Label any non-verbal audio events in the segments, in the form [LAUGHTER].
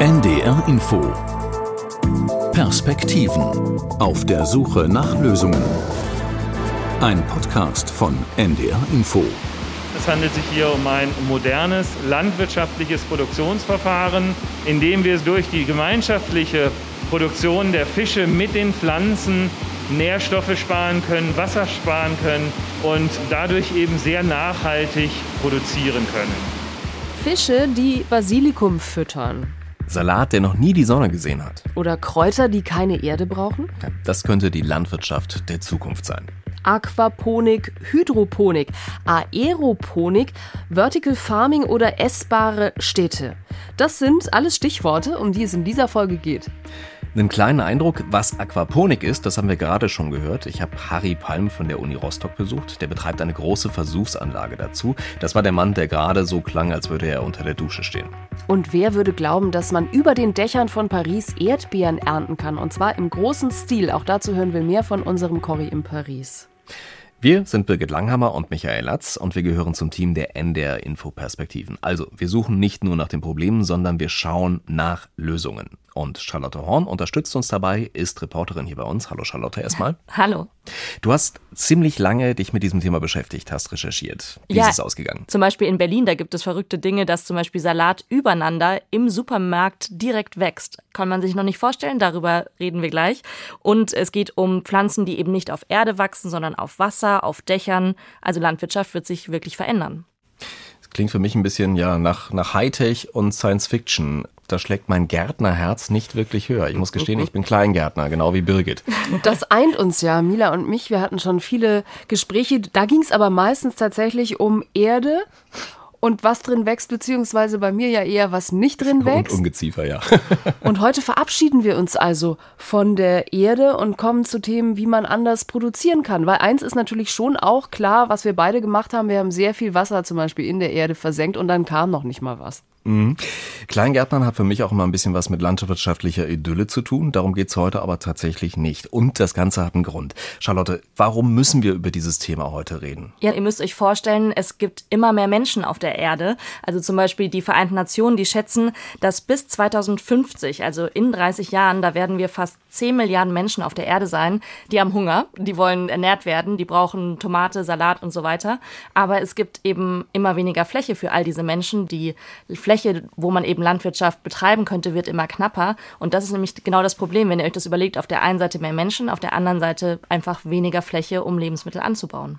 NDR Info Perspektiven auf der Suche nach Lösungen. Ein Podcast von NDR Info. Es handelt sich hier um ein modernes landwirtschaftliches Produktionsverfahren, in dem wir durch die gemeinschaftliche Produktion der Fische mit den Pflanzen Nährstoffe sparen können, Wasser sparen können und dadurch eben sehr nachhaltig produzieren können. Fische, die Basilikum füttern. Salat, der noch nie die Sonne gesehen hat. Oder Kräuter, die keine Erde brauchen. Das könnte die Landwirtschaft der Zukunft sein. Aquaponik, Hydroponik, Aeroponik, Vertical Farming oder essbare Städte. Das sind alles Stichworte, um die es in dieser Folge geht. Einen kleinen Eindruck, was Aquaponik ist, das haben wir gerade schon gehört. Ich habe Harry Palm von der Uni Rostock besucht. Der betreibt eine große Versuchsanlage dazu. Das war der Mann, der gerade so klang, als würde er unter der Dusche stehen. Und wer würde glauben, dass man über den Dächern von Paris Erdbeeren ernten kann? Und zwar im großen Stil. Auch dazu hören wir mehr von unserem Corrie in Paris. Wir sind Birgit Langhammer und Michael Latz und wir gehören zum Team der NDR Info Perspektiven. Also, wir suchen nicht nur nach den Problemen, sondern wir schauen nach Lösungen. Und Charlotte Horn unterstützt uns dabei, ist Reporterin hier bei uns. Hallo Charlotte erstmal. Hallo. Du hast ziemlich lange dich mit diesem Thema beschäftigt, hast recherchiert. Wie ja, ist es ausgegangen? Zum Beispiel in Berlin, da gibt es verrückte Dinge, dass zum Beispiel Salat übereinander im Supermarkt direkt wächst. Kann man sich noch nicht vorstellen, darüber reden wir gleich. Und es geht um Pflanzen, die eben nicht auf Erde wachsen, sondern auf Wasser, auf Dächern. Also Landwirtschaft wird sich wirklich verändern. Klingt für mich ein bisschen ja nach, nach Hightech und Science Fiction da schlägt mein Gärtnerherz nicht wirklich höher. Ich muss gestehen, ich bin Kleingärtner, genau wie Birgit. Das eint uns ja, Mila und mich. Wir hatten schon viele Gespräche. Da ging es aber meistens tatsächlich um Erde und was drin wächst, beziehungsweise bei mir ja eher was nicht drin wächst. Und Ungeziefer, ja. [LAUGHS] und heute verabschieden wir uns also von der Erde und kommen zu Themen, wie man anders produzieren kann. Weil eins ist natürlich schon auch klar, was wir beide gemacht haben. Wir haben sehr viel Wasser zum Beispiel in der Erde versenkt und dann kam noch nicht mal was. Mhm. Kleingärtnern hat für mich auch immer ein bisschen was mit landwirtschaftlicher Idylle zu tun. Darum geht's heute aber tatsächlich nicht. Und das Ganze hat einen Grund. Charlotte, warum müssen wir über dieses Thema heute reden? Ja, ihr müsst euch vorstellen, es gibt immer mehr Menschen auf der Erde. Also zum Beispiel die Vereinten Nationen, die schätzen, dass bis 2050, also in 30 Jahren, da werden wir fast 10 Milliarden Menschen auf der Erde sein, die haben Hunger, die wollen ernährt werden, die brauchen Tomate, Salat und so weiter. Aber es gibt eben immer weniger Fläche für all diese Menschen, die Fläche Fläche, wo man eben Landwirtschaft betreiben könnte, wird immer knapper. Und das ist nämlich genau das Problem, wenn ihr euch das überlegt, auf der einen Seite mehr Menschen, auf der anderen Seite einfach weniger Fläche, um Lebensmittel anzubauen.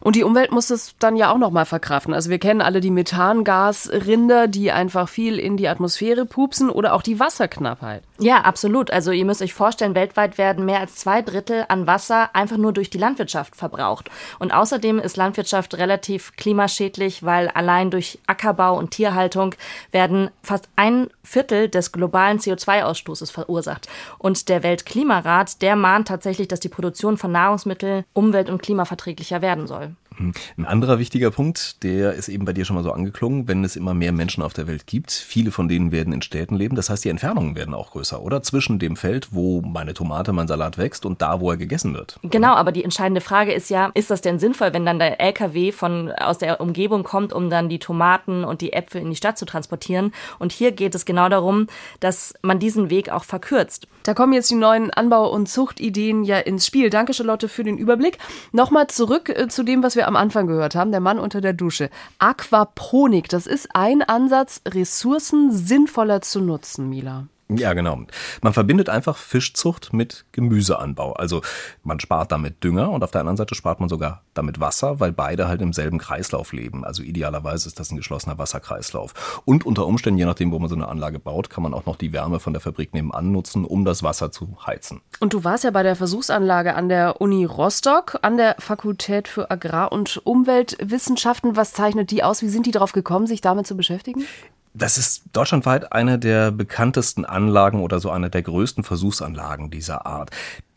Und die Umwelt muss es dann ja auch nochmal verkraften. Also wir kennen alle die Methangasrinder, die einfach viel in die Atmosphäre pupsen oder auch die Wasserknappheit. Ja, absolut. Also ihr müsst euch vorstellen, weltweit werden mehr als zwei Drittel an Wasser einfach nur durch die Landwirtschaft verbraucht. Und außerdem ist Landwirtschaft relativ klimaschädlich, weil allein durch Ackerbau und Tierhaltung werden fast ein Viertel des globalen CO2-Ausstoßes verursacht. Und der Weltklimarat, der mahnt tatsächlich, dass die Produktion von Nahrungsmitteln umwelt- und klimaverträglicher werden soll. Mhm. Ein anderer wichtiger Punkt, der ist eben bei dir schon mal so angeklungen, wenn es immer mehr Menschen auf der Welt gibt, viele von denen werden in Städten leben, das heißt, die Entfernungen werden auch größer, oder? Zwischen dem Feld, wo meine Tomate, mein Salat wächst und da, wo er gegessen wird. Genau, aber die entscheidende Frage ist ja, ist das denn sinnvoll, wenn dann der LKW von, aus der Umgebung kommt, um dann die Tomaten und die Äpfel in die Stadt zu transportieren? Und hier geht es genau darum, dass man diesen Weg auch verkürzt. Da kommen jetzt die neuen Anbau- und Zuchtideen ja ins Spiel. Danke, Charlotte, für den Überblick. Nochmal zurück äh, zu dem, was wir am Anfang gehört haben, der Mann unter der Dusche. Aquaponik, das ist ein Ansatz, Ressourcen sinnvoller zu nutzen, Mila. Ja, genau. Man verbindet einfach Fischzucht mit Gemüseanbau. Also man spart damit Dünger und auf der anderen Seite spart man sogar damit Wasser, weil beide halt im selben Kreislauf leben. Also idealerweise ist das ein geschlossener Wasserkreislauf. Und unter Umständen, je nachdem, wo man so eine Anlage baut, kann man auch noch die Wärme von der Fabrik nebenan nutzen, um das Wasser zu heizen. Und du warst ja bei der Versuchsanlage an der Uni Rostock, an der Fakultät für Agrar- und Umweltwissenschaften. Was zeichnet die aus? Wie sind die darauf gekommen, sich damit zu beschäftigen? Das ist deutschlandweit eine der bekanntesten Anlagen oder so eine der größten Versuchsanlagen dieser Art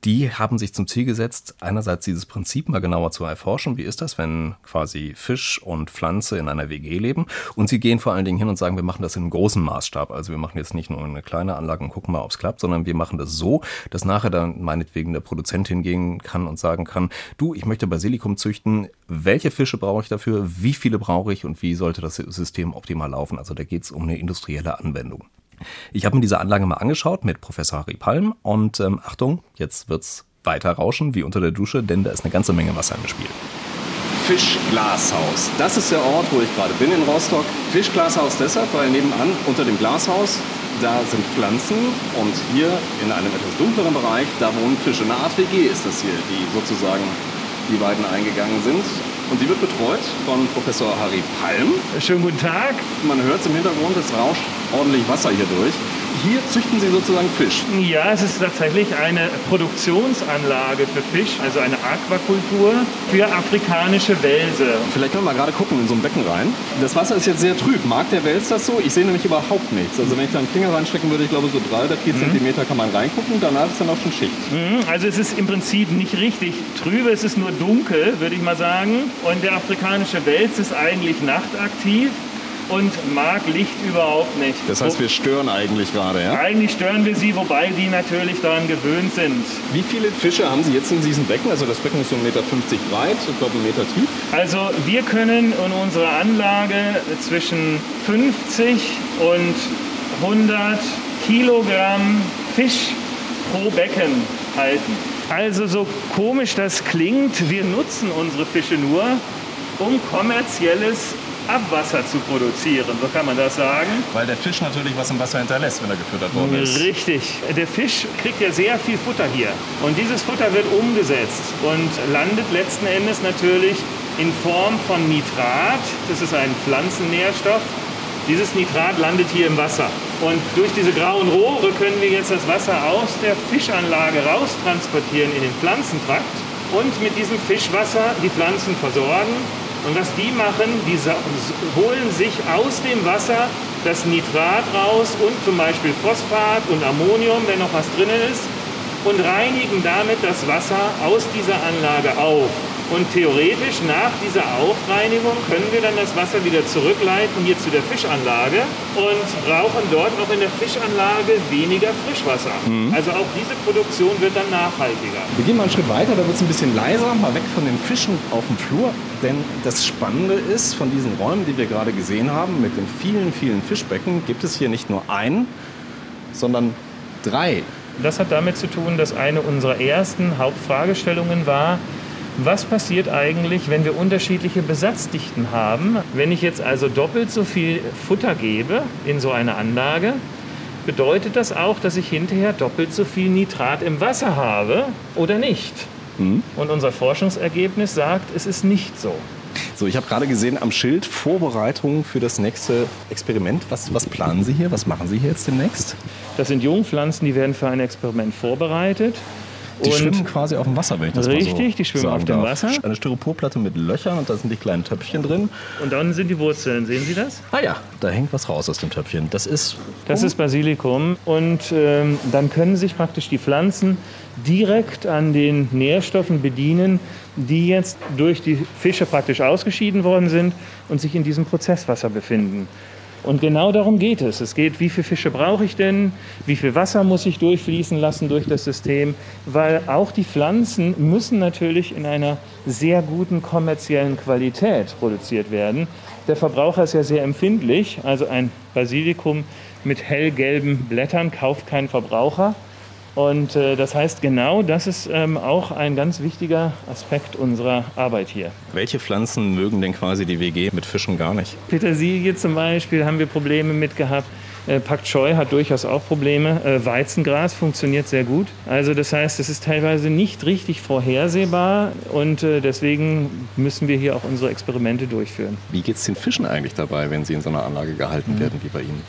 die haben sich zum Ziel gesetzt, einerseits dieses Prinzip mal genauer zu erforschen. Wie ist das, wenn quasi Fisch und Pflanze in einer WG leben? Und sie gehen vor allen Dingen hin und sagen, wir machen das in großen Maßstab. Also wir machen jetzt nicht nur eine kleine Anlage und gucken mal, ob es klappt, sondern wir machen das so, dass nachher dann meinetwegen der Produzent hingehen kann und sagen kann, du, ich möchte Basilikum züchten. Welche Fische brauche ich dafür? Wie viele brauche ich und wie sollte das System optimal laufen? Also da geht es um eine industrielle Anwendung. Ich habe mir diese Anlage mal angeschaut mit Professor Harry Palm und ähm, Achtung, jetzt wird's weiter rauschen wie unter der Dusche, denn da ist eine ganze Menge Wasser im Spiel. Fischglashaus. Das ist der Ort, wo ich gerade bin in Rostock. Fischglashaus deshalb, weil nebenan unter dem Glashaus, da sind Pflanzen und hier in einem etwas dunkleren Bereich, da wohnen Fische. Eine Art WG ist das hier, die sozusagen die beiden eingegangen sind. Und die wird betreut von Professor Harry Palm. Schönen guten Tag. Man hört es im Hintergrund, es rauscht ordentlich Wasser hier durch hier züchten Sie sozusagen Fisch. Ja, es ist tatsächlich eine Produktionsanlage für Fisch, also eine Aquakultur für afrikanische Wälse. Vielleicht können wir mal gerade gucken in so ein Becken rein. Das Wasser ist jetzt sehr trüb. Mag der Wels das so? Ich sehe nämlich überhaupt nichts. Also wenn ich da einen Finger reinstecken würde, ich glaube so drei oder vier mhm. Zentimeter kann man reingucken. Danach ist dann auch schon Schicht. Mhm, also es ist im Prinzip nicht richtig trübe, es ist nur dunkel, würde ich mal sagen. Und der afrikanische Wels ist eigentlich nachtaktiv und mag Licht überhaupt nicht. Das heißt, wir stören eigentlich gerade, ja? Eigentlich stören wir sie, wobei die natürlich daran gewöhnt sind. Wie viele Fische haben Sie jetzt in diesem Becken? Also das Becken ist so 1,50 Meter breit, ich glaube 1 Meter tief. Also wir können in unserer Anlage zwischen 50 und 100 Kilogramm Fisch pro Becken halten. Also so komisch das klingt, wir nutzen unsere Fische nur, um kommerzielles Abwasser zu produzieren, so kann man das sagen. Weil der Fisch natürlich was im Wasser hinterlässt, wenn er gefüttert worden ist. Richtig. Der Fisch kriegt ja sehr viel Futter hier. Und dieses Futter wird umgesetzt und landet letzten Endes natürlich in Form von Nitrat. Das ist ein Pflanzennährstoff. Dieses Nitrat landet hier im Wasser. Und durch diese grauen Rohre können wir jetzt das Wasser aus der Fischanlage raustransportieren in den Pflanzentrakt und mit diesem Fischwasser die Pflanzen versorgen und was die machen, die holen sich aus dem Wasser das Nitrat raus und zum Beispiel Phosphat und Ammonium, wenn noch was drin ist, und reinigen damit das Wasser aus dieser Anlage auf. Und theoretisch nach dieser Aufreinigung können wir dann das Wasser wieder zurückleiten hier zu der Fischanlage und brauchen dort auch in der Fischanlage weniger Frischwasser. Mhm. Also auch diese Produktion wird dann nachhaltiger. Wir gehen mal einen Schritt weiter, da wird es ein bisschen leiser, mal weg von den Fischen auf dem Flur. Denn das Spannende ist, von diesen Räumen, die wir gerade gesehen haben, mit den vielen, vielen Fischbecken, gibt es hier nicht nur einen, sondern drei. Das hat damit zu tun, dass eine unserer ersten Hauptfragestellungen war, was passiert eigentlich, wenn wir unterschiedliche Besatzdichten haben? Wenn ich jetzt also doppelt so viel Futter gebe in so eine Anlage, bedeutet das auch, dass ich hinterher doppelt so viel Nitrat im Wasser habe oder nicht? Mhm. Und unser Forschungsergebnis sagt, es ist nicht so. So, ich habe gerade gesehen am Schild Vorbereitungen für das nächste Experiment. Was, was planen Sie hier? Was machen Sie hier jetzt demnächst? Das sind Jungpflanzen, die werden für ein Experiment vorbereitet. Die und schwimmen quasi auf dem Wasser, wenn ich das Richtig, mal so die schwimmen auf dem darf. Wasser. Eine Styroporplatte mit Löchern und da sind die kleinen Töpfchen drin. Und dann sind die Wurzeln, sehen Sie das? Ah ja, da hängt was raus aus dem Töpfchen. Das ist... Das ist Basilikum und ähm, dann können sich praktisch die Pflanzen direkt an den Nährstoffen bedienen, die jetzt durch die Fische praktisch ausgeschieden worden sind und sich in diesem Prozesswasser befinden. Und genau darum geht es. Es geht, wie viele Fische brauche ich denn, wie viel Wasser muss ich durchfließen lassen durch das System, weil auch die Pflanzen müssen natürlich in einer sehr guten kommerziellen Qualität produziert werden. Der Verbraucher ist ja sehr empfindlich, also ein Basilikum mit hellgelben Blättern kauft kein Verbraucher. Und äh, das heißt, genau das ist ähm, auch ein ganz wichtiger Aspekt unserer Arbeit hier. Welche Pflanzen mögen denn quasi die WG mit Fischen gar nicht? Petersilie zum Beispiel haben wir Probleme mit gehabt. Äh, Pak Choi hat durchaus auch Probleme. Äh, Weizengras funktioniert sehr gut. Also das heißt, es ist teilweise nicht richtig vorhersehbar und äh, deswegen müssen wir hier auch unsere Experimente durchführen. Wie geht es den Fischen eigentlich dabei, wenn sie in so einer Anlage gehalten mhm. werden wie bei Ihnen?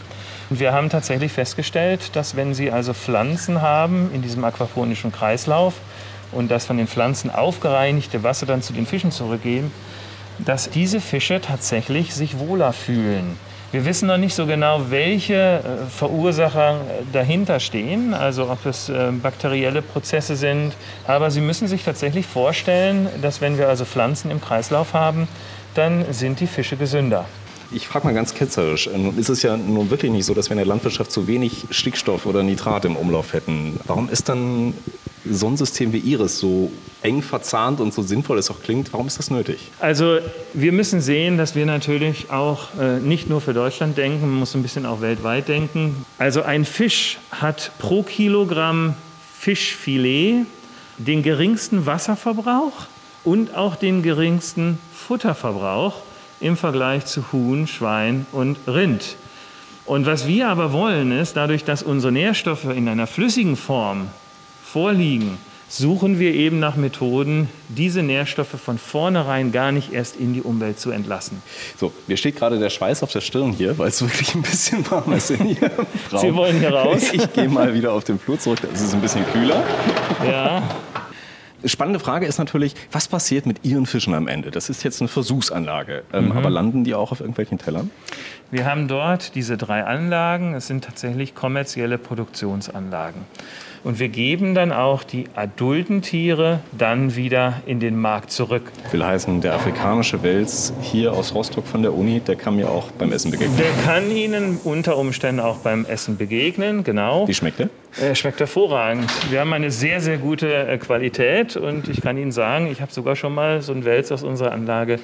Wir haben tatsächlich festgestellt, dass wenn Sie also Pflanzen haben in diesem aquaponischen Kreislauf und das von den Pflanzen aufgereinigte Wasser dann zu den Fischen zurückgeben, dass diese Fische tatsächlich sich wohler fühlen. Wir wissen noch nicht so genau, welche äh, Verursacher dahinter stehen, also ob es äh, bakterielle Prozesse sind. Aber Sie müssen sich tatsächlich vorstellen, dass wenn wir also Pflanzen im Kreislauf haben, dann sind die Fische gesünder. Ich frage mal ganz ketzerisch. Äh, nun ist es ja nun wirklich nicht so, dass wir in der Landwirtschaft zu wenig Stickstoff oder Nitrat im Umlauf hätten. Warum ist dann so ein System wie Ihres, so eng verzahnt und so sinnvoll es auch klingt, warum ist das nötig? Also wir müssen sehen, dass wir natürlich auch äh, nicht nur für Deutschland denken, man muss ein bisschen auch weltweit denken. Also ein Fisch hat pro Kilogramm Fischfilet den geringsten Wasserverbrauch und auch den geringsten Futterverbrauch im Vergleich zu Huhn, Schwein und Rind. Und was wir aber wollen, ist, dadurch, dass unsere Nährstoffe in einer flüssigen Form vorliegen, suchen wir eben nach Methoden, diese Nährstoffe von vornherein gar nicht erst in die Umwelt zu entlassen. So, mir steht gerade der Schweiß auf der Stirn hier, weil es wirklich ein bisschen warm ist in hier. Sie wollen hier raus? Ich gehe mal wieder auf den Flur zurück, es ist ein bisschen kühler. Ja. Spannende Frage ist natürlich, was passiert mit Ihren Fischen am Ende? Das ist jetzt eine Versuchsanlage, ähm, mhm. aber landen die auch auf irgendwelchen Tellern? Wir haben dort diese drei Anlagen. Es sind tatsächlich kommerzielle Produktionsanlagen. Und wir geben dann auch die adulten Tiere dann wieder in den Markt zurück. Will heißen, der afrikanische Wels hier aus Rostock von der Uni, der kann mir auch beim Essen begegnen. Der kann Ihnen unter Umständen auch beim Essen begegnen, genau. Wie schmeckt der? Er schmeckt hervorragend. Wir haben eine sehr, sehr gute äh, Qualität und ich kann Ihnen sagen, ich habe sogar schon mal so einen Wels aus unserer Anlage,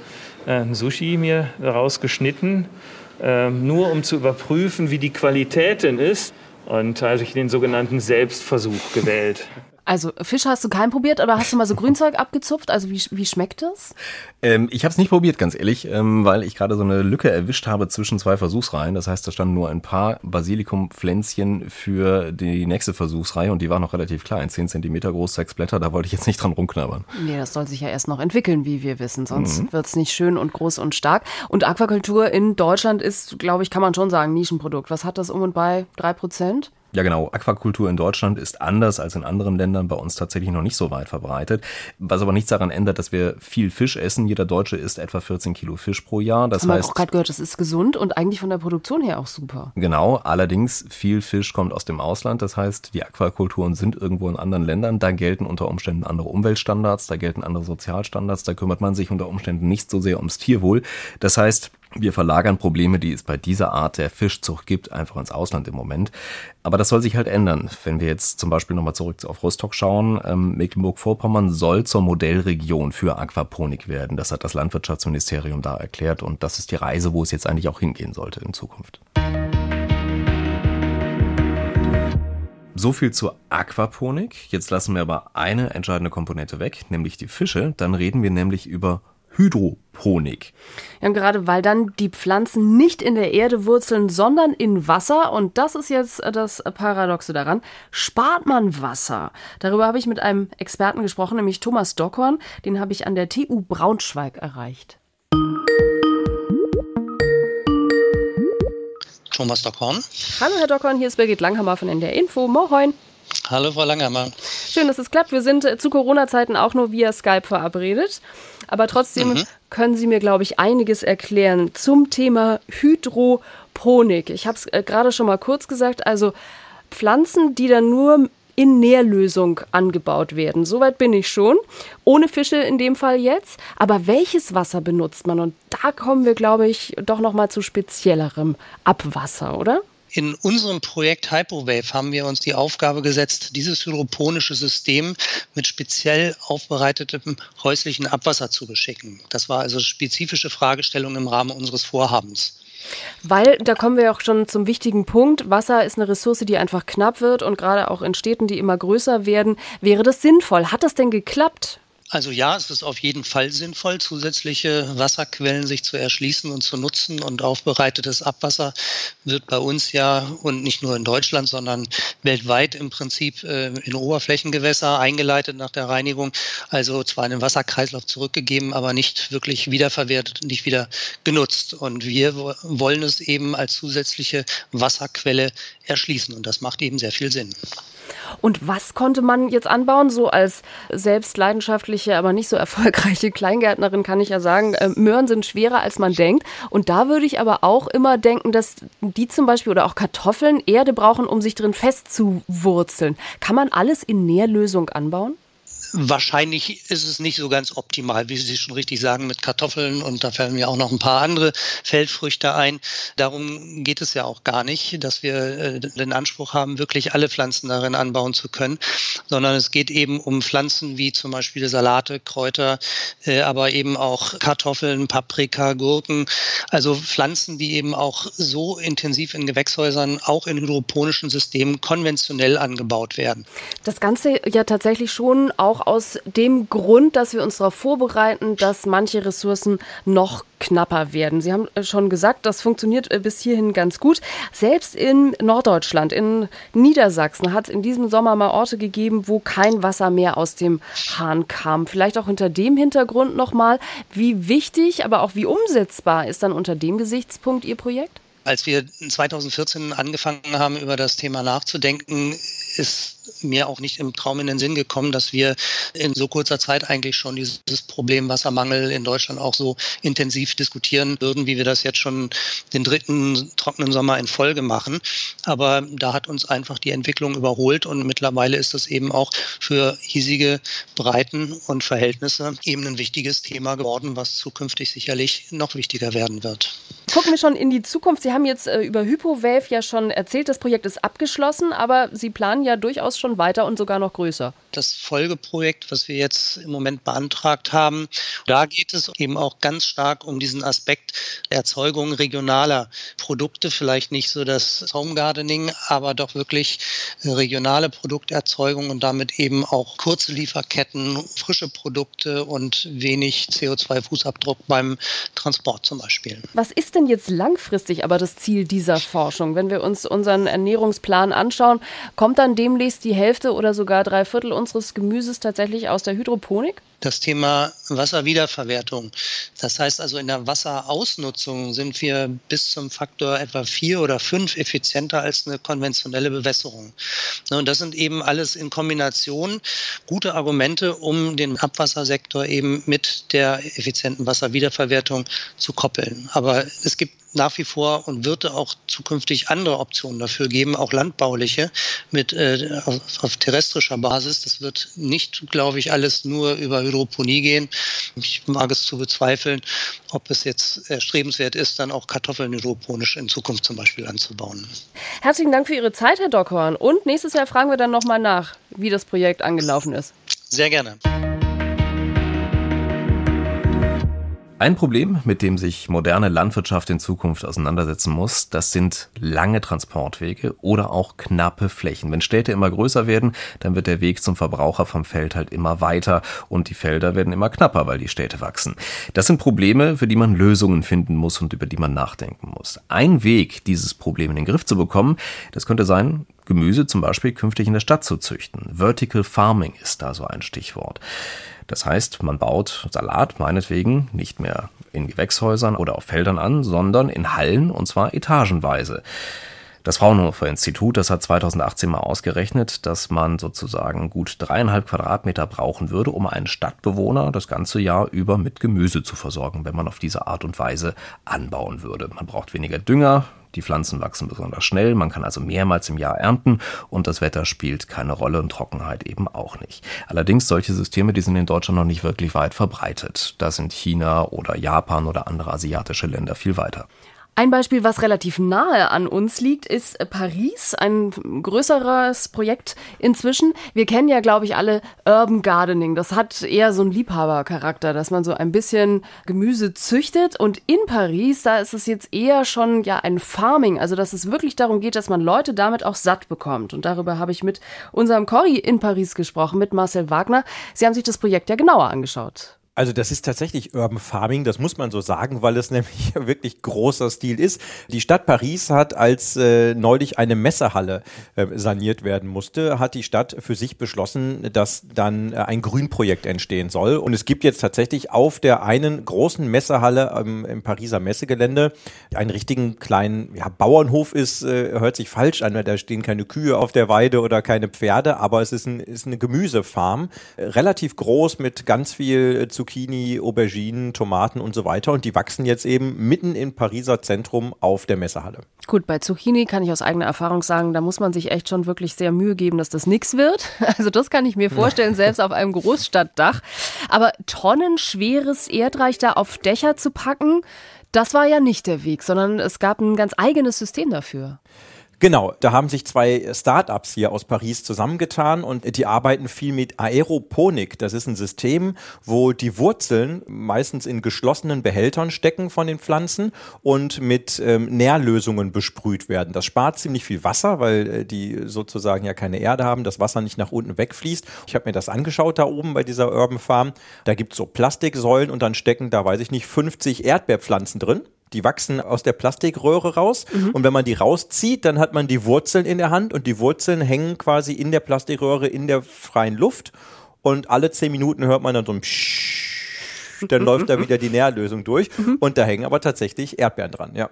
äh, ein Sushi mir daraus geschnitten, äh, nur um zu überprüfen, wie die Qualität denn ist. Und da habe ich den sogenannten Selbstversuch gewählt. Also Fisch hast du keinen probiert, aber hast du mal so Grünzeug abgezupft? Also wie, wie schmeckt das? Ähm, ich habe es nicht probiert, ganz ehrlich, ähm, weil ich gerade so eine Lücke erwischt habe zwischen zwei Versuchsreihen. Das heißt, da standen nur ein paar Basilikumpflänzchen für die nächste Versuchsreihe und die war noch relativ klein, 10 cm groß, sechs Blätter, da wollte ich jetzt nicht dran rumknabbern. Nee, das soll sich ja erst noch entwickeln, wie wir wissen, sonst mhm. wird es nicht schön und groß und stark. Und Aquakultur in Deutschland ist, glaube ich, kann man schon sagen, Nischenprodukt. Was hat das um und bei? Drei Prozent? Ja, genau. Aquakultur in Deutschland ist anders als in anderen Ländern bei uns tatsächlich noch nicht so weit verbreitet. Was aber nichts daran ändert, dass wir viel Fisch essen. Jeder Deutsche isst etwa 14 Kilo Fisch pro Jahr. Das Haben heißt, wir auch gerade gehört, das ist gesund und eigentlich von der Produktion her auch super. Genau. Allerdings viel Fisch kommt aus dem Ausland. Das heißt, die Aquakulturen sind irgendwo in anderen Ländern. Da gelten unter Umständen andere Umweltstandards, da gelten andere Sozialstandards. Da kümmert man sich unter Umständen nicht so sehr ums Tierwohl. Das heißt, wir verlagern Probleme, die es bei dieser Art der Fischzucht gibt, einfach ins Ausland im Moment. Aber das soll sich halt ändern. Wenn wir jetzt zum Beispiel nochmal zurück auf Rostock schauen, ähm, Mecklenburg-Vorpommern soll zur Modellregion für Aquaponik werden. Das hat das Landwirtschaftsministerium da erklärt und das ist die Reise, wo es jetzt eigentlich auch hingehen sollte in Zukunft. So viel zur Aquaponik. Jetzt lassen wir aber eine entscheidende Komponente weg, nämlich die Fische. Dann reden wir nämlich über Hydroponik. Ja, und gerade weil dann die Pflanzen nicht in der Erde wurzeln, sondern in Wasser, und das ist jetzt das Paradoxe daran, spart man Wasser. Darüber habe ich mit einem Experten gesprochen, nämlich Thomas Dockhorn. Den habe ich an der TU Braunschweig erreicht. Thomas Dockhorn. Hallo Herr Dockhorn, hier ist Birgit Langhammer von NDR Info. Moin. Hallo Frau Langhammer. Schön, dass es klappt. Wir sind zu Corona-Zeiten auch nur via Skype verabredet. Aber trotzdem mhm. können Sie mir, glaube ich, einiges erklären zum Thema Hydroponik. Ich habe es äh, gerade schon mal kurz gesagt. Also Pflanzen, die dann nur in Nährlösung angebaut werden. Soweit bin ich schon. Ohne Fische in dem Fall jetzt. Aber welches Wasser benutzt man? Und da kommen wir, glaube ich, doch noch mal zu speziellerem Abwasser, oder? In unserem Projekt Hypowave haben wir uns die Aufgabe gesetzt, dieses hydroponische System mit speziell aufbereitetem häuslichen Abwasser zu beschicken. Das war also spezifische Fragestellung im Rahmen unseres Vorhabens. Weil, da kommen wir auch schon zum wichtigen Punkt, Wasser ist eine Ressource, die einfach knapp wird und gerade auch in Städten, die immer größer werden, wäre das sinnvoll. Hat das denn geklappt? Also ja, es ist auf jeden Fall sinnvoll, zusätzliche Wasserquellen sich zu erschließen und zu nutzen. Und aufbereitetes Abwasser wird bei uns ja und nicht nur in Deutschland, sondern weltweit im Prinzip äh, in Oberflächengewässer eingeleitet nach der Reinigung. Also zwar in den Wasserkreislauf zurückgegeben, aber nicht wirklich wiederverwertet, nicht wieder genutzt. Und wir wollen es eben als zusätzliche Wasserquelle erschließen. Und das macht eben sehr viel Sinn. Und was konnte man jetzt anbauen? So als selbst leidenschaftliche, aber nicht so erfolgreiche Kleingärtnerin kann ich ja sagen, äh, Möhren sind schwerer, als man denkt. Und da würde ich aber auch immer denken, dass die zum Beispiel oder auch Kartoffeln Erde brauchen, um sich drin festzuwurzeln. Kann man alles in Nährlösung anbauen? Wahrscheinlich ist es nicht so ganz optimal, wie Sie schon richtig sagen, mit Kartoffeln und da fallen mir auch noch ein paar andere Feldfrüchte ein. Darum geht es ja auch gar nicht, dass wir äh, den Anspruch haben, wirklich alle Pflanzen darin anbauen zu können, sondern es geht eben um Pflanzen wie zum Beispiel Salate, Kräuter, äh, aber eben auch Kartoffeln, Paprika, Gurken, also Pflanzen, die eben auch so intensiv in Gewächshäusern, auch in hydroponischen Systemen konventionell angebaut werden. Das Ganze ja tatsächlich schon auch aus dem Grund, dass wir uns darauf vorbereiten, dass manche Ressourcen noch knapper werden. Sie haben äh, schon gesagt, das funktioniert äh, bis hierhin ganz gut. Selbst in Norddeutschland, in Niedersachsen hat es in diesem Sommer mal Orte gegeben, wo kein Wasser mehr aus dem Hahn kam. Vielleicht auch unter dem Hintergrund nochmal, wie wichtig, aber auch wie umsetzbar ist dann unter dem Gesichtspunkt Ihr Projekt? Als wir 2014 angefangen haben, über das Thema nachzudenken, ist mir auch nicht im Traum in den Sinn gekommen, dass wir in so kurzer Zeit eigentlich schon dieses Problem Wassermangel in Deutschland auch so intensiv diskutieren würden, wie wir das jetzt schon den dritten trockenen Sommer in Folge machen. Aber da hat uns einfach die Entwicklung überholt und mittlerweile ist das eben auch für hiesige Breiten und Verhältnisse eben ein wichtiges Thema geworden, was zukünftig sicherlich noch wichtiger werden wird. Gucken wir schon in die Zukunft. Sie haben jetzt äh, über HypoWave ja schon erzählt, das Projekt ist abgeschlossen, aber Sie planen ja durchaus schon weiter und sogar noch größer. Das Folgeprojekt, was wir jetzt im Moment beantragt haben, da geht es eben auch ganz stark um diesen Aspekt Erzeugung regionaler Produkte, vielleicht nicht so das Home Gardening, aber doch wirklich regionale Produkterzeugung und damit eben auch kurze Lieferketten, frische Produkte und wenig CO2-Fußabdruck beim Transport zum Beispiel. Was ist denn jetzt langfristig aber das Ziel dieser Forschung? Wenn wir uns unseren Ernährungsplan anschauen, kommt dann demnächst die Hälfte oder sogar drei Viertel unseres Gemüses tatsächlich aus der Hydroponik? Das Thema Wasserwiederverwertung. Das heißt also, in der Wasserausnutzung sind wir bis zum Faktor etwa vier oder fünf effizienter als eine konventionelle Bewässerung. Und das sind eben alles in Kombination gute Argumente, um den Abwassersektor eben mit der effizienten Wasserwiederverwertung zu koppeln. Aber es gibt nach wie vor und wird auch zukünftig andere Optionen dafür geben, auch landbauliche mit äh, auf, auf terrestrischer Basis. Das wird nicht, glaube ich, alles nur über Hydroponie gehen. Ich mag es zu bezweifeln, ob es jetzt erstrebenswert ist, dann auch Kartoffeln hydroponisch in Zukunft zum Beispiel anzubauen. Herzlichen Dank für Ihre Zeit, Herr Dockhorn. Und nächstes Jahr fragen wir dann nochmal nach, wie das Projekt angelaufen ist. Sehr gerne. Ein Problem, mit dem sich moderne Landwirtschaft in Zukunft auseinandersetzen muss, das sind lange Transportwege oder auch knappe Flächen. Wenn Städte immer größer werden, dann wird der Weg zum Verbraucher vom Feld halt immer weiter und die Felder werden immer knapper, weil die Städte wachsen. Das sind Probleme, für die man Lösungen finden muss und über die man nachdenken muss. Ein Weg, dieses Problem in den Griff zu bekommen, das könnte sein, Gemüse zum Beispiel künftig in der Stadt zu züchten. Vertical Farming ist da so ein Stichwort. Das heißt, man baut Salat meinetwegen nicht mehr in Gewächshäusern oder auf Feldern an, sondern in Hallen und zwar etagenweise. Das Fraunhofer Institut, das hat 2018 mal ausgerechnet, dass man sozusagen gut dreieinhalb Quadratmeter brauchen würde, um einen Stadtbewohner das ganze Jahr über mit Gemüse zu versorgen, wenn man auf diese Art und Weise anbauen würde. Man braucht weniger Dünger, die Pflanzen wachsen besonders schnell, man kann also mehrmals im Jahr ernten und das Wetter spielt keine Rolle und Trockenheit eben auch nicht. Allerdings solche Systeme, die sind in Deutschland noch nicht wirklich weit verbreitet. Da sind China oder Japan oder andere asiatische Länder viel weiter. Ein Beispiel, was relativ nahe an uns liegt, ist Paris, ein größeres Projekt inzwischen. Wir kennen ja, glaube ich, alle Urban Gardening. Das hat eher so einen Liebhabercharakter, dass man so ein bisschen Gemüse züchtet. Und in Paris, da ist es jetzt eher schon ja ein Farming, also dass es wirklich darum geht, dass man Leute damit auch satt bekommt. Und darüber habe ich mit unserem Corrie in Paris gesprochen, mit Marcel Wagner. Sie haben sich das Projekt ja genauer angeschaut. Also das ist tatsächlich Urban Farming, das muss man so sagen, weil es [LAUGHS] nämlich wirklich großer Stil ist. Die Stadt Paris hat, als äh, neulich eine Messehalle äh, saniert werden musste, hat die Stadt für sich beschlossen, dass dann äh, ein Grünprojekt entstehen soll. Und es gibt jetzt tatsächlich auf der einen großen Messehalle ähm, im Pariser Messegelände einen richtigen kleinen ja, Bauernhof ist, äh, hört sich falsch an, weil da stehen keine Kühe auf der Weide oder keine Pferde, aber es ist, ein, ist eine Gemüsefarm, relativ groß mit ganz viel Zucchini Zucchini, Auberginen, Tomaten und so weiter. Und die wachsen jetzt eben mitten im Pariser Zentrum auf der Messehalle. Gut, bei Zucchini kann ich aus eigener Erfahrung sagen, da muss man sich echt schon wirklich sehr Mühe geben, dass das nichts wird. [LAUGHS] Also das kann ich mir vorstellen, [LAUGHS] selbst auf einem Großstadtdach. Aber tonnenschweres Erdreich da auf Dächer zu packen, das war ja nicht der Weg, sondern es gab ein ganz eigenes System dafür. Genau, da haben sich zwei Startups hier aus Paris zusammengetan und die arbeiten viel mit Aeroponik. Das ist ein System, wo die Wurzeln meistens in geschlossenen Behältern stecken von den Pflanzen und mit ähm, Nährlösungen besprüht werden. Das spart ziemlich viel Wasser, weil äh, die sozusagen ja keine Erde haben, das Wasser nicht nach unten wegfließt. Ich habe mir das angeschaut da oben bei dieser Urban Farm. Da gibt es so Plastiksäulen und dann stecken da, weiß ich nicht, 50 Erdbeerpflanzen drin. Die wachsen aus der Plastikröhre raus. Mhm. und wenn man die rauszieht, dann hat man die Wurzeln in der Hand und die Wurzeln hängen quasi in der Plastikröhre in der freien Luft. Und alle zehn Minuten hört man dann so ein Psch dann läuft da [LAUGHS] wieder die Nährlösung durch mhm. und da hängen aber tatsächlich Erdbeeren dran, ja.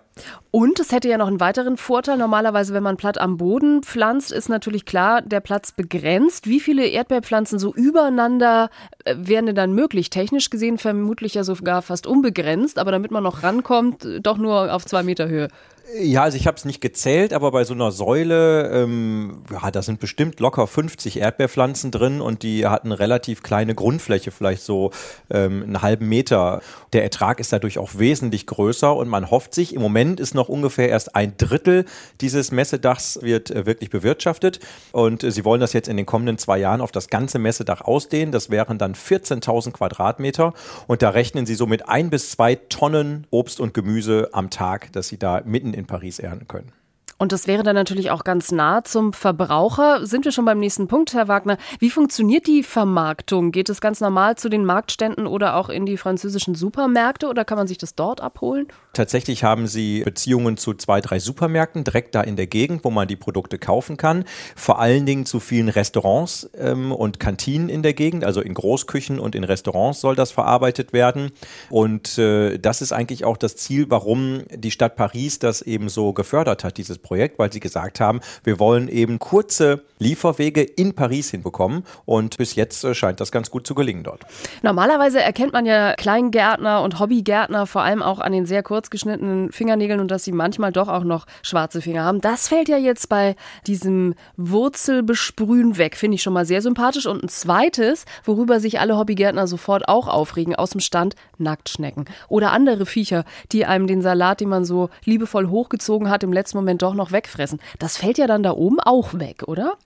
Und es hätte ja noch einen weiteren Vorteil. Normalerweise, wenn man platt am Boden pflanzt, ist natürlich klar, der Platz begrenzt. Wie viele Erdbeerpflanzen so übereinander äh, wären denn dann möglich? Technisch gesehen vermutlich ja sogar fast unbegrenzt, aber damit man noch rankommt, doch nur auf zwei Meter Höhe. Ja, also ich habe es nicht gezählt, aber bei so einer Säule, ähm, ja, da sind bestimmt locker 50 Erdbeerpflanzen drin und die hatten relativ kleine Grundfläche, vielleicht so ähm, einen halben Meter. Der Ertrag ist dadurch auch wesentlich größer und man hofft sich, im Moment ist noch ungefähr erst ein Drittel dieses Messedachs wird äh, wirklich bewirtschaftet und äh, sie wollen das jetzt in den kommenden zwei Jahren auf das ganze Messedach ausdehnen. Das wären dann 14.000 Quadratmeter und da rechnen sie so mit ein bis zwei Tonnen Obst und Gemüse am Tag, dass sie da mitten in Paris ernten können. Und das wäre dann natürlich auch ganz nah zum Verbraucher. Sind wir schon beim nächsten Punkt, Herr Wagner? Wie funktioniert die Vermarktung? Geht es ganz normal zu den Marktständen oder auch in die französischen Supermärkte oder kann man sich das dort abholen? Tatsächlich haben sie Beziehungen zu zwei, drei Supermärkten direkt da in der Gegend, wo man die Produkte kaufen kann. Vor allen Dingen zu vielen Restaurants ähm, und Kantinen in der Gegend, also in Großküchen und in Restaurants soll das verarbeitet werden. Und äh, das ist eigentlich auch das Ziel, warum die Stadt Paris das eben so gefördert hat, dieses Projekt, weil sie gesagt haben, wir wollen eben kurze Lieferwege in Paris hinbekommen und bis jetzt äh, scheint das ganz gut zu gelingen dort. Normalerweise erkennt man ja Kleingärtner und Hobbygärtner vor allem auch an den sehr kurz geschnittenen Fingernägeln und dass sie manchmal doch auch noch schwarze Finger haben. Das fällt ja jetzt bei diesem Wurzelbesprühen weg, finde ich schon mal sehr sympathisch. Und ein zweites, worüber sich alle Hobbygärtner sofort auch aufregen, aus dem Stand Nacktschnecken oder andere Viecher, die einem den Salat, den man so liebevoll hochgezogen hat, im letzten Moment doch noch wegfressen. Das fällt ja dann da oben auch weg, oder?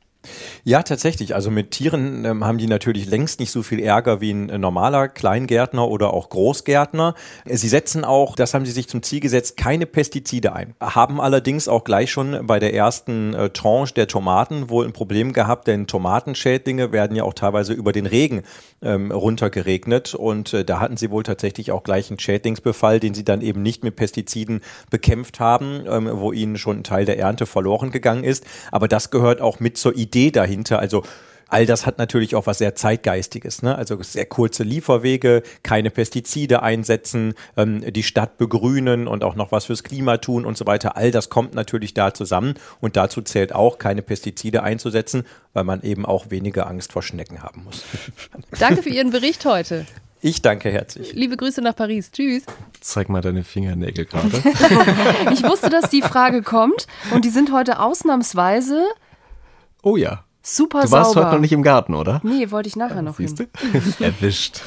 Ja, tatsächlich. Also mit Tieren ähm, haben die natürlich längst nicht so viel Ärger wie ein äh, normaler Kleingärtner oder auch Großgärtner. Sie setzen auch, das haben sie sich zum Ziel gesetzt, keine Pestizide ein. Haben allerdings auch gleich schon bei der ersten äh, Tranche der Tomaten wohl ein Problem gehabt, denn Tomatenschädlinge werden ja auch teilweise über den Regen ähm, runtergeregnet und äh, da hatten sie wohl tatsächlich auch gleich einen Schädlingsbefall, den sie dann eben nicht mit Pestiziden bekämpft haben, ähm, wo ihnen schon ein Teil der Ernte verloren gegangen ist. Aber das gehört auch mit zur Idee Idee dahinter. Also all das hat natürlich auch was sehr Zeitgeistiges. Ne? Also sehr kurze Lieferwege, keine Pestizide einsetzen, ähm, die Stadt begrünen und auch noch was fürs Klima tun und so weiter. All das kommt natürlich da zusammen und dazu zählt auch, keine Pestizide einzusetzen, weil man eben auch weniger Angst vor Schnecken haben muss. [LAUGHS] Danke für Ihren Bericht heute. Ich danke herzlich. Liebe Grüße nach Paris. Tschüss. Zeig mal deine Fingernägel gerade. [LAUGHS] ich wusste, dass die Frage kommt und die sind heute ausnahmsweise Oh ja. Super Du warst sauber. heute noch nicht im Garten, oder? Nee, wollte ich nachher noch Siehst hin. du? [LAUGHS] Erwischt.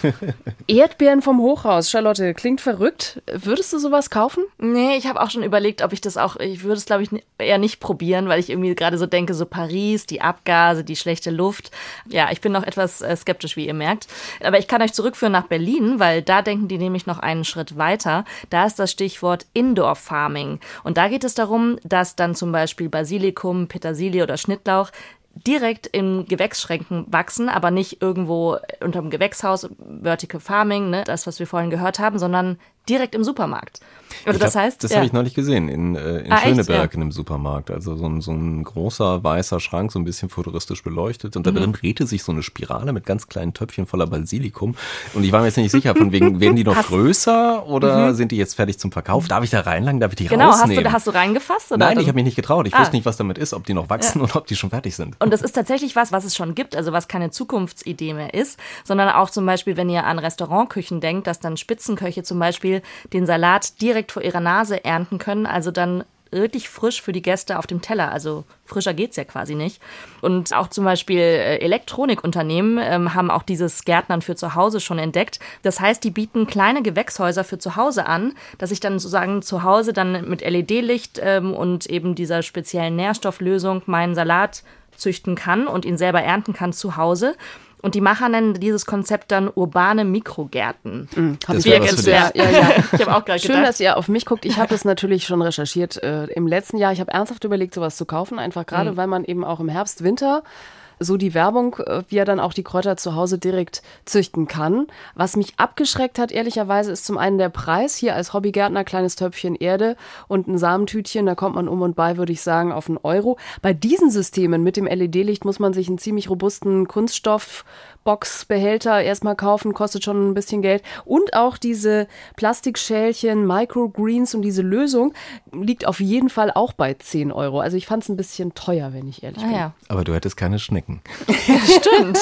Erdbeeren vom Hochhaus. Charlotte, klingt verrückt. Würdest du sowas kaufen? Nee, ich habe auch schon überlegt, ob ich das auch, ich würde es glaube ich eher nicht probieren, weil ich irgendwie gerade so denke, so Paris, die Abgase, die schlechte Luft. Ja, ich bin noch etwas äh, skeptisch, wie ihr merkt. Aber ich kann euch zurückführen nach Berlin, weil da denken die nämlich noch einen Schritt weiter. Da ist das Stichwort Indoor Farming. Und da geht es darum, dass dann zum Beispiel Basilikum, Petersilie oder Schnittlauch direkt in Gewächsschränken wachsen, aber nicht irgendwo unterm Gewächshaus, Vertical Farming, ne, das, was wir vorhin gehört haben, sondern direkt im Supermarkt. Also das glaub, heißt, das ja. habe ich neulich gesehen in, äh, in ah, Schöneberg ja. in einem Supermarkt. Also so ein, so ein großer weißer Schrank, so ein bisschen futuristisch beleuchtet. Und da mhm. drin drehte sich so eine Spirale mit ganz kleinen Töpfchen voller Basilikum. Und ich war mir jetzt nicht sicher, von wegen, werden die noch hast größer oder mhm. sind die jetzt fertig zum Verkauf? Darf ich da reinlangen? Darf ich die genau, rausnehmen? Genau, hast, du, hast du reingefasst? Oder Nein, ich habe mich nicht getraut. Ich ah. wusste nicht, was damit ist, ob die noch wachsen ja. oder ob die schon fertig sind. Und das ist tatsächlich was, was es schon gibt, also was keine Zukunftsidee mehr ist, sondern auch zum Beispiel, wenn ihr an Restaurantküchen denkt, dass dann Spitzenköche zum Beispiel den Salat direkt vor ihrer Nase ernten können, also dann wirklich frisch für die Gäste auf dem Teller. Also frischer geht es ja quasi nicht. Und auch zum Beispiel äh, Elektronikunternehmen ähm, haben auch dieses Gärtnern für zu Hause schon entdeckt. Das heißt, die bieten kleine Gewächshäuser für zu Hause an, dass ich dann sozusagen zu Hause dann mit LED-Licht ähm, und eben dieser speziellen Nährstofflösung meinen Salat züchten kann und ihn selber ernten kann zu Hause. Und die Macher nennen dieses Konzept dann urbane Mikrogärten. Mhm, hab ich ja, ja, ja, ja. [LAUGHS] Ich habe auch gerade Schön, dass ihr auf mich guckt. Ich habe das natürlich schon recherchiert äh, im letzten Jahr. Ich habe ernsthaft überlegt, sowas zu kaufen, einfach gerade, mhm. weil man eben auch im Herbst, Winter so die Werbung, äh, wie er dann auch die Kräuter zu Hause direkt züchten kann. Was mich abgeschreckt hat, ehrlicherweise, ist zum einen der Preis. Hier als Hobbygärtner kleines Töpfchen Erde und ein Samentütchen, da kommt man um und bei, würde ich sagen, auf einen Euro. Bei diesen Systemen mit dem LED-Licht muss man sich einen ziemlich robusten Kunststoff Boxbehälter erstmal kaufen, kostet schon ein bisschen Geld. Und auch diese Plastikschälchen, Microgreens und diese Lösung liegt auf jeden Fall auch bei 10 Euro. Also ich fand es ein bisschen teuer, wenn ich ehrlich ah, bin. Ja. Aber du hättest keine Schnecken. [LAUGHS] stimmt.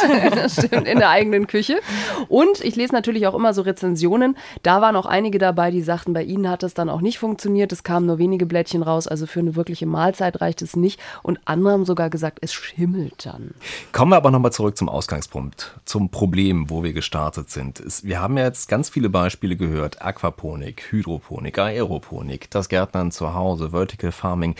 stimmt, in der eigenen Küche. Und ich lese natürlich auch immer so Rezensionen. Da waren auch einige dabei, die sagten, bei ihnen hat es dann auch nicht funktioniert. Es kamen nur wenige Blättchen raus. Also für eine wirkliche Mahlzeit reicht es nicht. Und andere haben sogar gesagt, es schimmelt dann. Kommen wir aber nochmal zurück zum Ausgangspunkt zum Problem, wo wir gestartet sind. Wir haben ja jetzt ganz viele Beispiele gehört. Aquaponik, Hydroponik, Aeroponik, das Gärtnern zu Hause, Vertical Farming.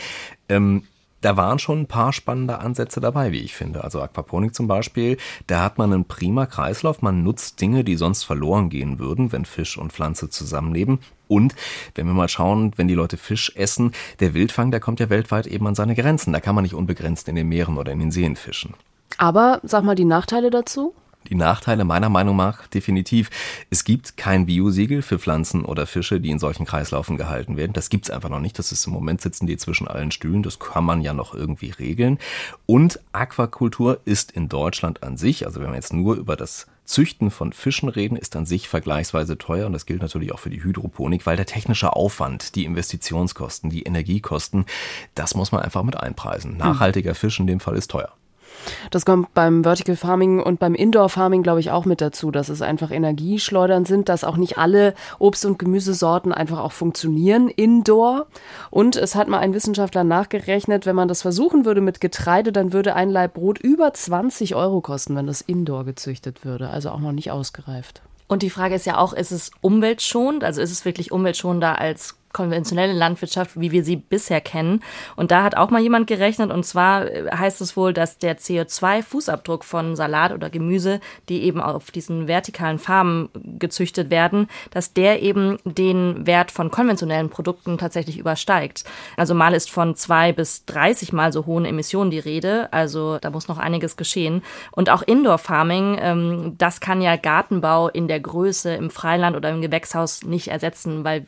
Ähm, da waren schon ein paar spannende Ansätze dabei, wie ich finde. Also Aquaponik zum Beispiel, da hat man einen prima Kreislauf. Man nutzt Dinge, die sonst verloren gehen würden, wenn Fisch und Pflanze zusammenleben. Und wenn wir mal schauen, wenn die Leute Fisch essen, der Wildfang, der kommt ja weltweit eben an seine Grenzen. Da kann man nicht unbegrenzt in den Meeren oder in den Seen fischen. Aber sag mal die Nachteile dazu die Nachteile meiner Meinung nach definitiv. Es gibt kein Biosiegel für Pflanzen oder Fische, die in solchen Kreislaufen gehalten werden. Das gibt's einfach noch nicht. Das ist im Moment sitzen die zwischen allen Stühlen. Das kann man ja noch irgendwie regeln. Und Aquakultur ist in Deutschland an sich, also wenn wir jetzt nur über das Züchten von Fischen reden, ist an sich vergleichsweise teuer und das gilt natürlich auch für die Hydroponik, weil der technische Aufwand, die Investitionskosten, die Energiekosten, das muss man einfach mit einpreisen. Nachhaltiger Fisch in dem Fall ist teuer. Das kommt beim Vertical Farming und beim Indoor Farming, glaube ich, auch mit dazu, dass es einfach Energieschleudern sind, dass auch nicht alle Obst- und Gemüsesorten einfach auch funktionieren indoor. Und es hat mal ein Wissenschaftler nachgerechnet, wenn man das versuchen würde mit Getreide, dann würde ein Laib Brot über 20 Euro kosten, wenn das indoor gezüchtet würde. Also auch noch nicht ausgereift. Und die Frage ist ja auch, ist es umweltschonend? Also ist es wirklich umweltschonender als konventionelle Landwirtschaft, wie wir sie bisher kennen. Und da hat auch mal jemand gerechnet, und zwar äh, heißt es wohl, dass der CO2-Fußabdruck von Salat oder Gemüse, die eben auf diesen vertikalen Farmen gezüchtet werden, dass der eben den Wert von konventionellen Produkten tatsächlich übersteigt. Also mal ist von zwei bis 30 mal so hohen Emissionen die Rede. Also da muss noch einiges geschehen. Und auch Indoor Farming, ähm, das kann ja Gartenbau in der Größe im Freiland oder im Gewächshaus nicht ersetzen, weil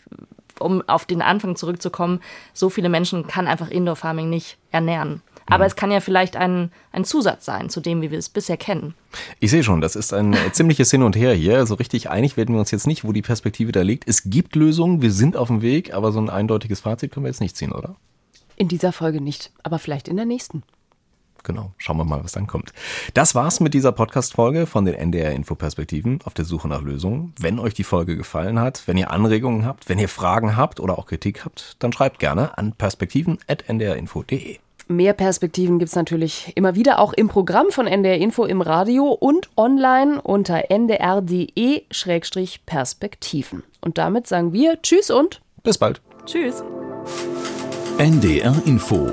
um auf den Anfang zurückzukommen, so viele Menschen kann einfach Indoor Farming nicht ernähren. Aber mhm. es kann ja vielleicht ein, ein Zusatz sein zu dem, wie wir es bisher kennen. Ich sehe schon, das ist ein ziemliches Hin und Her hier. So also richtig einig werden wir uns jetzt nicht, wo die Perspektive da liegt. Es gibt Lösungen, wir sind auf dem Weg, aber so ein eindeutiges Fazit können wir jetzt nicht ziehen, oder? In dieser Folge nicht, aber vielleicht in der nächsten genau. Schauen wir mal, was dann kommt. Das war's mit dieser Podcast-Folge von den NDR Info-Perspektiven auf der Suche nach Lösungen. Wenn euch die Folge gefallen hat, wenn ihr Anregungen habt, wenn ihr Fragen habt oder auch Kritik habt, dann schreibt gerne an perspektiven.ndrinfo.de. Mehr Perspektiven gibt's natürlich immer wieder auch im Programm von NDR Info im Radio und online unter ndr.de-perspektiven. Und damit sagen wir Tschüss und bis bald. Tschüss. NDR Info